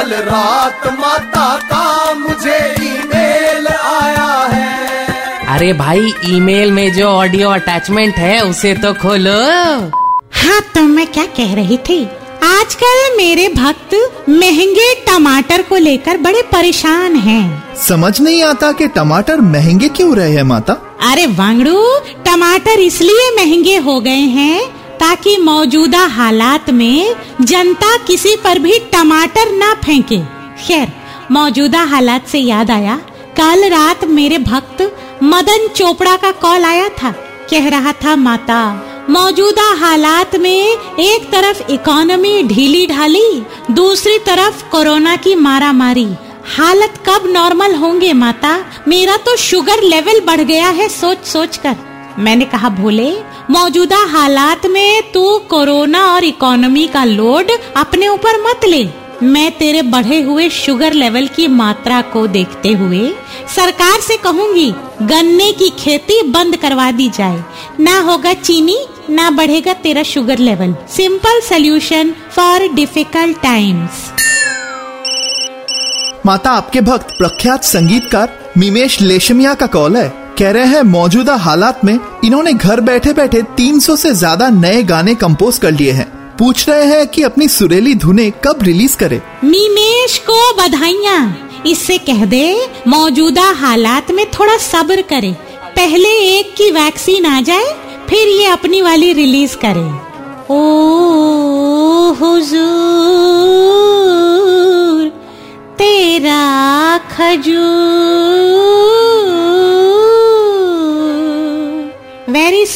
कल रात माता का मुझे ईमेल आया है। अरे भाई ईमेल में जो ऑडियो अटैचमेंट है उसे तो खोलो। हाँ तो मैं क्या कह रही थी? आजकल मेरे भक्त महँगे टमाटर को लेकर बड़े परेशान हैं। समझ नहीं आता कि टमाटर महँगे क्यों रहे हैं माता? अरे वांगड़ू टमाटर इसलिए महँगे हो गए हैं ताकि मौजूदा हालात में जनता किसी पर भी टमाटर ना फेंके। खैर, मौजूदा हालात से याद आया, कल रात मेरे भक्त मदन चोपड़ा का कॉल आया था। कह रहा था, माता, मौजूदा हालात में एक तरफ़ इकोनॉमी ढीली ढाली, दूसरी तरफ़ कोरोना की मारा मारी हालत कब नॉर्मल होंगे, माता? मेरा तो शुगर लेवल बढ़ गया है सोच सोच कर। मैंने कहा, भोले, मौजूदा हालात में तू कोरोना और इकोनॉमी का लोड अपने ऊपर मत ले। मैं तेरे बढ़े हुए शुगर लेवल की मात्रा को देखते हुए सरकार से कहूँगी, गन्ने की खेती बंद करवा दी जाए। ना होगा चीनी, ना बढ़ेगा तेरा sugar level. Simple solution for difficult times. माता, आपके भक्त प्रख्यात संगीतकार, मिमेश लेशमिया का कॉल है। कह रहे हैं, मौजूदा हालात में इन्होंने घर बैठे बैठे 300 से ज़्यादा नए गाने कंपोज कर लिए हैं। पूछ रहे हैं कि अपनी सुरेली धुने कब रिलीज़ करे। मीमेश को बधाइया। इससे कह दे, मौजूदा हालात में थोड़ा सब्र करे। पहले एक की वैक्सीन आ जाए, फिर ये अपनी वाली रिलीज़ करे। ओ हुजूर, तेरा खजूर।